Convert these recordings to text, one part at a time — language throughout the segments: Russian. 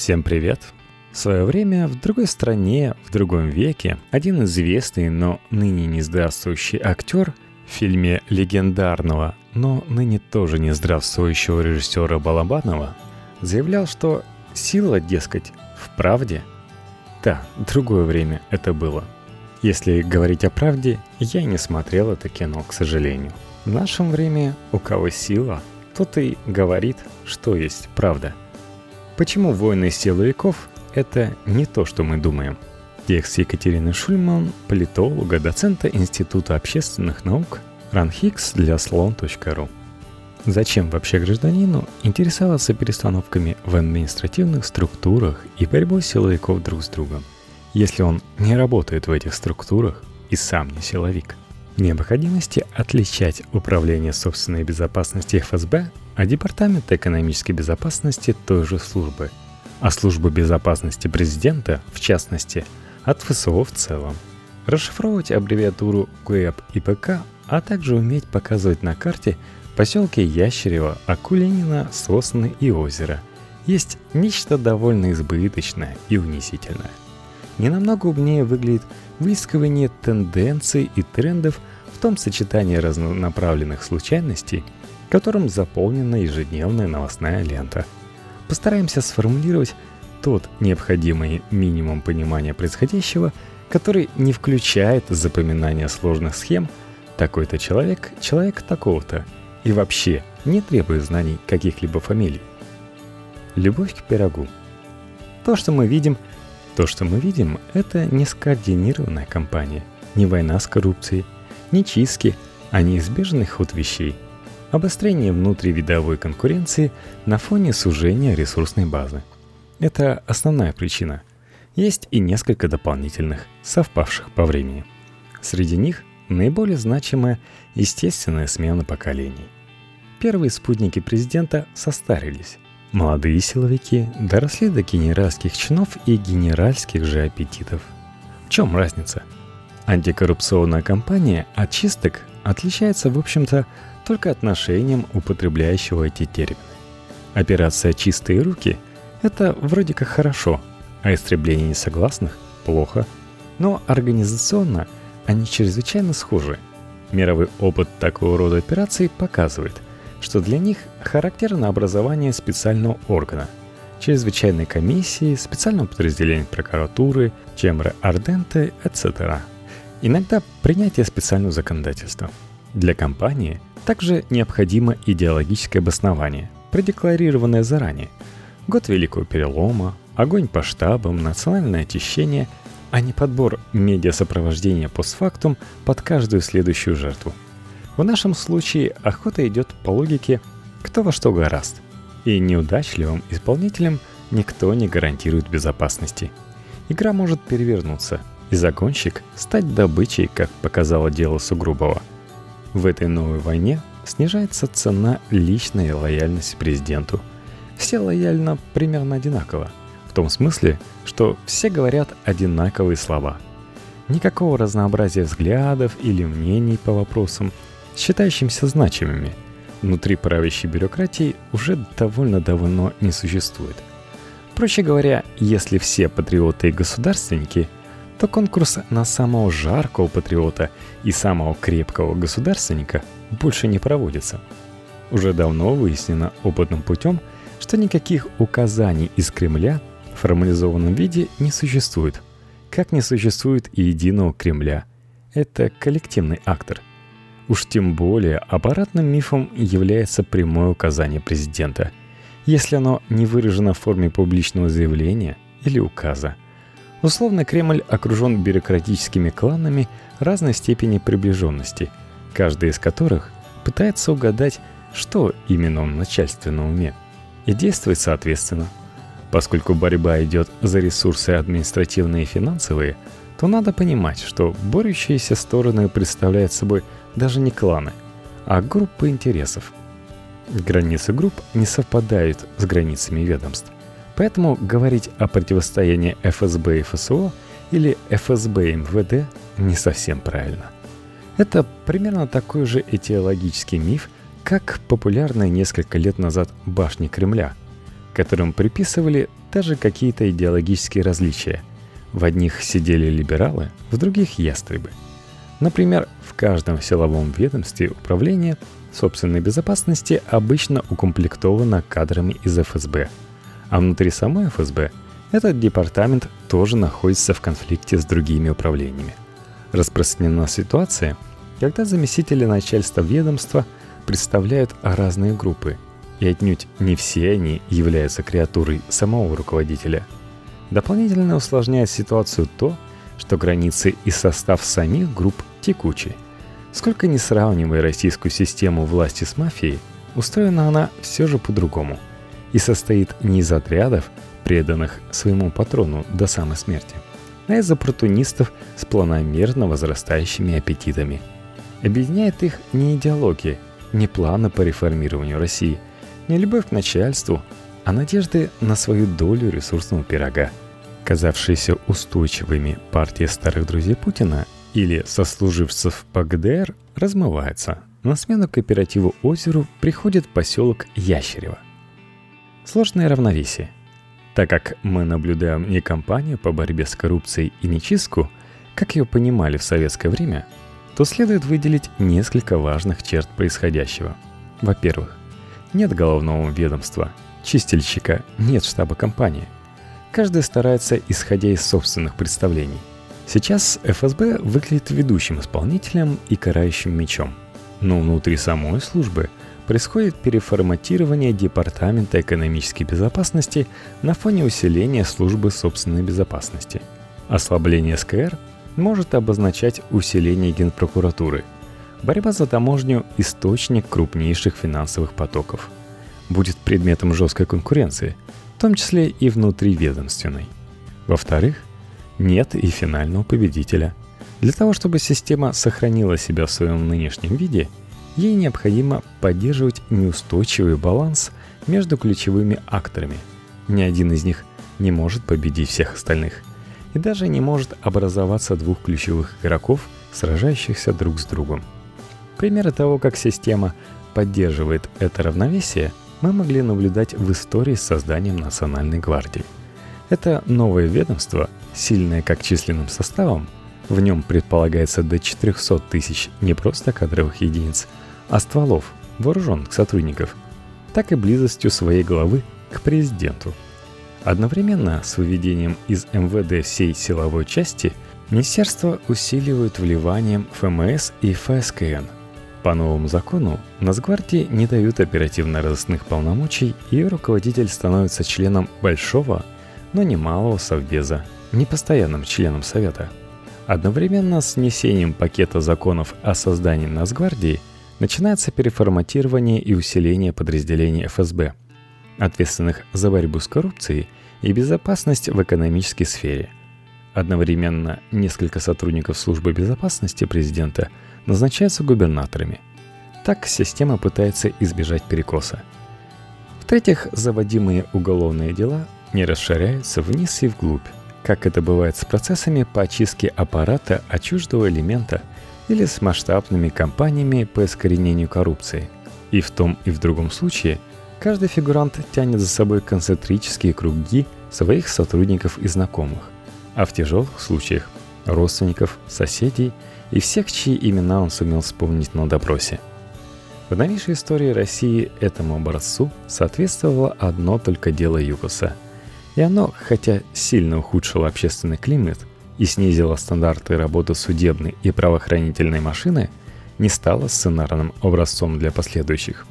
Всем привет! В свое время в другой стране, в другом веке, один известный, но ныне не здравствующий актер в фильме легендарного, но ныне тоже не здравствующего режиссера Балабанова заявлял, что сила, дескать, в правде. Да, другое время это было. Если говорить о правде, я не смотрел это кино, к сожалению. В нашем времени у кого сила, тот и говорит, что есть правда. Почему войны силовиков – это не то, что мы думаем? Текст Екатерины Шульман, политолога, доцента Института общественных наук, ранхикс для слон.ру. Зачем вообще гражданину интересоваться перестановками в административных структурах и борьбой силовиков друг с другом, если он не работает в этих структурах и сам не силовик? Необходимости отличать Управление собственной безопасности ФСБ от Департамента экономической безопасности той же службы, а службы безопасности президента, в частности, от ФСО в целом. Расшифровывать аббревиатуру КУЭП и ПК, а также уметь показывать на карте – поселке Ящерево, Акулинина, Сосны и озеро есть нечто довольно избыточное и унизительное. Не намного умнее выглядит выискивание тенденций и трендов в том сочетании разнонаправленных случайностей, которым заполнена ежедневная новостная лента. Постараемся сформулировать тот необходимый минимум понимания происходящего, который не включает запоминание сложных схем «такой-то человек, человек такого-то», и вообще не требует знаний каких-либо фамилий. Любовь к пирогу. То, что мы видим, то, что мы видим, это не скоординированная кампания, не война с коррупцией, не чистки, а неизбежный ход вещей. Обострение внутривидовой конкуренции на фоне сужения ресурсной базы. Это основная причина. Есть и несколько дополнительных, совпавших по времени. Среди них наиболее значимая естественная смена поколений. Первые спутники президента состарились. Молодые силовики доросли до генеральских чинов и генеральских же аппетитов. В чем разница? Антикоррупционная кампания от чисток отличается, в общем-то, только отношением употребляющего эти термины. Операция «Чистые руки» — это вроде как хорошо, а истребление несогласных — плохо. Но организационно — они чрезвычайно схожи. Мировой опыт такого рода операций показывает, что для них характерно образование специального органа, чрезвычайной комиссии, специального подразделения прокуратуры, чембры арденте, etc. Иногда принятие специального законодательства. Для компании также необходимо идеологическое обоснование, продекларированное заранее. Год Великого Перелома, огонь по штабам, национальное очищение – а не подбор медиасопровождения постфактум под каждую следующую жертву. В нашем случае охота идет по логике «кто во что гораст», и неудачливым исполнителям никто не гарантирует безопасности. Игра может перевернуться, и загонщик стать добычей, как показало дело Сугрубова. В этой новой войне снижается цена личной лояльности президенту. Все лояльно примерно одинаково – в том смысле, что все говорят одинаковые слова. Никакого разнообразия взглядов или мнений по вопросам, считающимся значимыми, внутри правящей бюрократии уже довольно давно не существует. Проще говоря, если все патриоты и государственники, то конкурс на самого жаркого патриота и самого крепкого государственника больше не проводится. Уже давно выяснено опытным путем, что никаких указаний из Кремля формализованном виде не существует, как не существует и единого Кремля. Это коллективный актор. Уж тем более аппаратным мифом является прямое указание президента, если оно не выражено в форме публичного заявления или указа. Условно Кремль окружен бюрократическими кланами разной степени приближенности, каждый из которых пытается угадать, что именно он начальственно уме, и действует соответственно – Поскольку борьба идет за ресурсы административные и финансовые, то надо понимать, что борющиеся стороны представляют собой даже не кланы, а группы интересов. Границы групп не совпадают с границами ведомств. Поэтому говорить о противостоянии ФСБ и ФСО или ФСБ и МВД не совсем правильно. Это примерно такой же этиологический миф, как популярная несколько лет назад башни Кремля – которым приписывали даже какие-то идеологические различия. В одних сидели либералы, в других – ястребы. Например, в каждом силовом ведомстве управления собственной безопасности обычно укомплектовано кадрами из ФСБ. А внутри самой ФСБ этот департамент тоже находится в конфликте с другими управлениями. Распространена ситуация, когда заместители начальства ведомства представляют разные группы – и отнюдь не все они являются креатурой самого руководителя. Дополнительно усложняет ситуацию то, что границы и состав самих групп текучи. Сколько не сравнивая российскую систему власти с мафией, устроена она все же по-другому и состоит не из отрядов, преданных своему патрону до самой смерти, а из оппортунистов с планомерно возрастающими аппетитами. Объединяет их не идеология, не планы по реформированию России – не любовь к начальству, а надежды на свою долю ресурсного пирога. Казавшиеся устойчивыми партии старых друзей Путина или сослуживцев по ГДР размываются. На смену кооперативу «Озеру» приходит поселок Ящерево. Сложное равновесие. Так как мы наблюдаем не кампанию по борьбе с коррупцией и не чистку, как ее понимали в советское время, то следует выделить несколько важных черт происходящего. Во-первых, нет головного ведомства, чистильщика, нет штаба компании. Каждый старается, исходя из собственных представлений. Сейчас ФСБ выглядит ведущим исполнителем и карающим мечом. Но внутри самой службы происходит переформатирование Департамента экономической безопасности на фоне усиления службы собственной безопасности. Ослабление СКР может обозначать усиление Генпрокуратуры – Борьба за таможню – источник крупнейших финансовых потоков. Будет предметом жесткой конкуренции, в том числе и внутриведомственной. Во-вторых, нет и финального победителя. Для того, чтобы система сохранила себя в своем нынешнем виде, ей необходимо поддерживать неустойчивый баланс между ключевыми акторами. Ни один из них не может победить всех остальных. И даже не может образоваться двух ключевых игроков, сражающихся друг с другом – Примеры того, как система поддерживает это равновесие, мы могли наблюдать в истории с созданием Национальной гвардии. Это новое ведомство, сильное как численным составом, в нем предполагается до 400 тысяч не просто кадровых единиц, а стволов, вооруженных сотрудников, так и близостью своей главы к президенту. Одновременно с выведением из МВД всей силовой части Министерство усиливает вливанием ФМС и ФСКН – по новому закону Нацгвардии не дают оперативно-розыскных полномочий, и руководитель становится членом большого, но не малого совбеза, непостоянным членом Совета. Одновременно с внесением пакета законов о создании Нацгвардии начинается переформатирование и усиление подразделений ФСБ, ответственных за борьбу с коррупцией и безопасность в экономической сфере. Одновременно несколько сотрудников службы безопасности президента – назначаются губернаторами. Так система пытается избежать перекоса. В-третьих, заводимые уголовные дела не расширяются вниз и вглубь, как это бывает с процессами по очистке аппарата от чуждого элемента или с масштабными кампаниями по искоренению коррупции. И в том и в другом случае каждый фигурант тянет за собой концентрические круги своих сотрудников и знакомых, а в тяжелых случаях – родственников, соседей – и всех, чьи имена он сумел вспомнить на допросе. В новейшей истории России этому образцу соответствовало одно только дело Юкоса. И оно, хотя сильно ухудшило общественный климат и снизило стандарты работы судебной и правоохранительной машины, не стало сценарным образцом для последующих,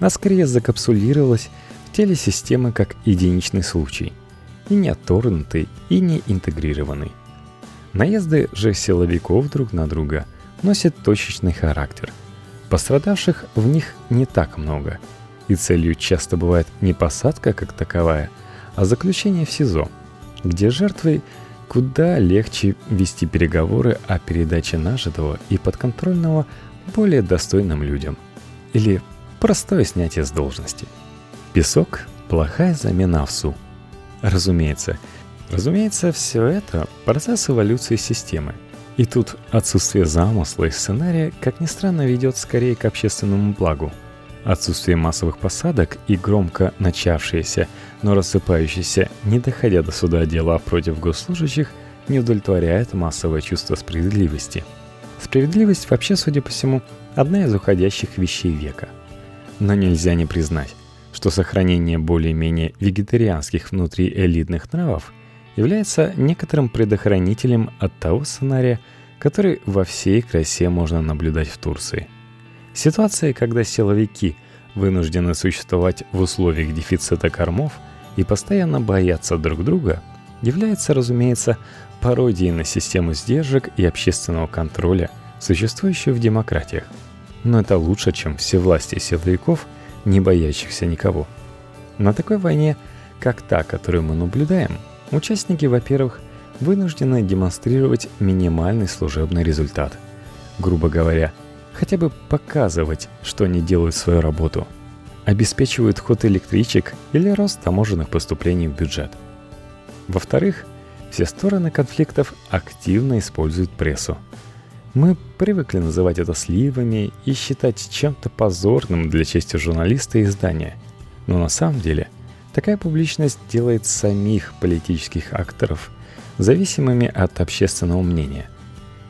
а скорее закапсулировалось в теле системы как единичный случай, и не отторгнутый, и не интегрированный – Наезды же силовиков друг на друга носят точечный характер. Пострадавших в них не так много, и целью часто бывает не посадка как таковая, а заключение в СИЗО, где жертвой куда легче вести переговоры о передаче нажитого и подконтрольного более достойным людям. Или простое снятие с должности. Песок – плохая замена овсу. Разумеется, Разумеется, все это – процесс эволюции системы. И тут отсутствие замысла и сценария, как ни странно, ведет скорее к общественному благу. Отсутствие массовых посадок и громко начавшееся Но рассыпающийся, не доходя до суда дела против госслужащих, не удовлетворяет массовое чувство справедливости. Справедливость вообще, судя по всему, одна из уходящих вещей века. Но нельзя не признать, что сохранение более-менее вегетарианских внутриэлитных нравов является некоторым предохранителем от того сценария, который во всей красе можно наблюдать в Турции. Ситуация, когда силовики вынуждены существовать в условиях дефицита кормов и постоянно боятся друг друга, является, разумеется, пародией на систему сдержек и общественного контроля, существующую в демократиях. Но это лучше, чем все власти силовиков, не боящихся никого. На такой войне, как та, которую мы наблюдаем, участники, во-первых, вынуждены демонстрировать минимальный служебный результат. Грубо говоря, хотя бы показывать, что они делают свою работу. Обеспечивают ход электричек или рост таможенных поступлений в бюджет. Во-вторых, все стороны конфликтов активно используют прессу. Мы привыкли называть это сливами и считать чем-то позорным для чести журналиста и издания. Но на самом деле такая публичность делает самих политических акторов зависимыми от общественного мнения.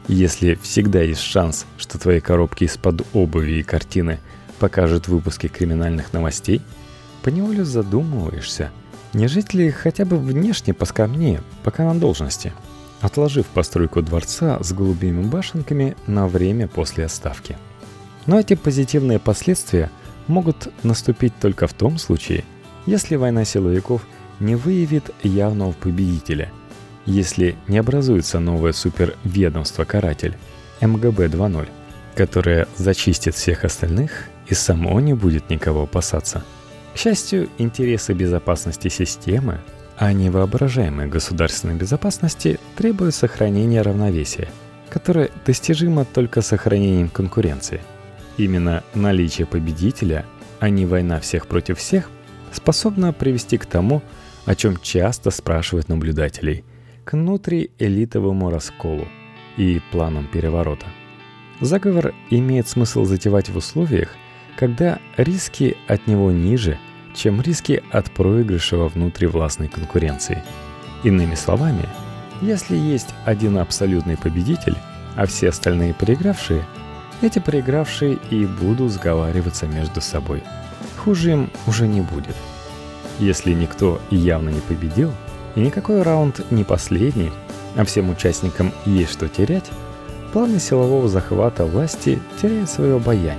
Если всегда есть шанс, что твои коробки из-под обуви и картины покажут выпуски криминальных новостей, поневоле задумываешься, не жить ли хотя бы внешне поскромнее, пока на должности, отложив постройку дворца с голубыми башенками на время после отставки. Но эти позитивные последствия могут наступить только в том случае, если война силовиков не выявит явного победителя – если не образуется новое суперведомство-каратель МГБ 2.0, которое зачистит всех остальных и само не будет никого опасаться. К счастью, интересы безопасности системы, а не воображаемой государственной безопасности требуют сохранения равновесия, которое достижимо только сохранением конкуренции. Именно наличие победителя, а не война всех против всех, способна привести к тому, о чем часто спрашивают наблюдателей – к внутриэлитовому расколу и планам переворота. Заговор имеет смысл затевать в условиях, когда риски от него ниже, чем риски от проигрыша во внутривластной конкуренции. Иными словами, если есть один абсолютный победитель, а все остальные проигравшие, эти проигравшие и будут сговариваться между собой. Хуже им уже не будет. Если никто явно не победил – и никакой раунд не последний, а всем участникам есть что терять, планы силового захвата власти теряют свое обаяние.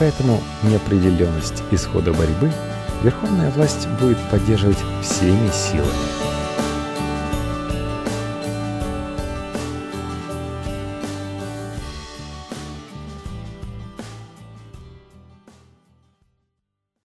Поэтому неопределенность исхода борьбы верховная власть будет поддерживать всеми силами.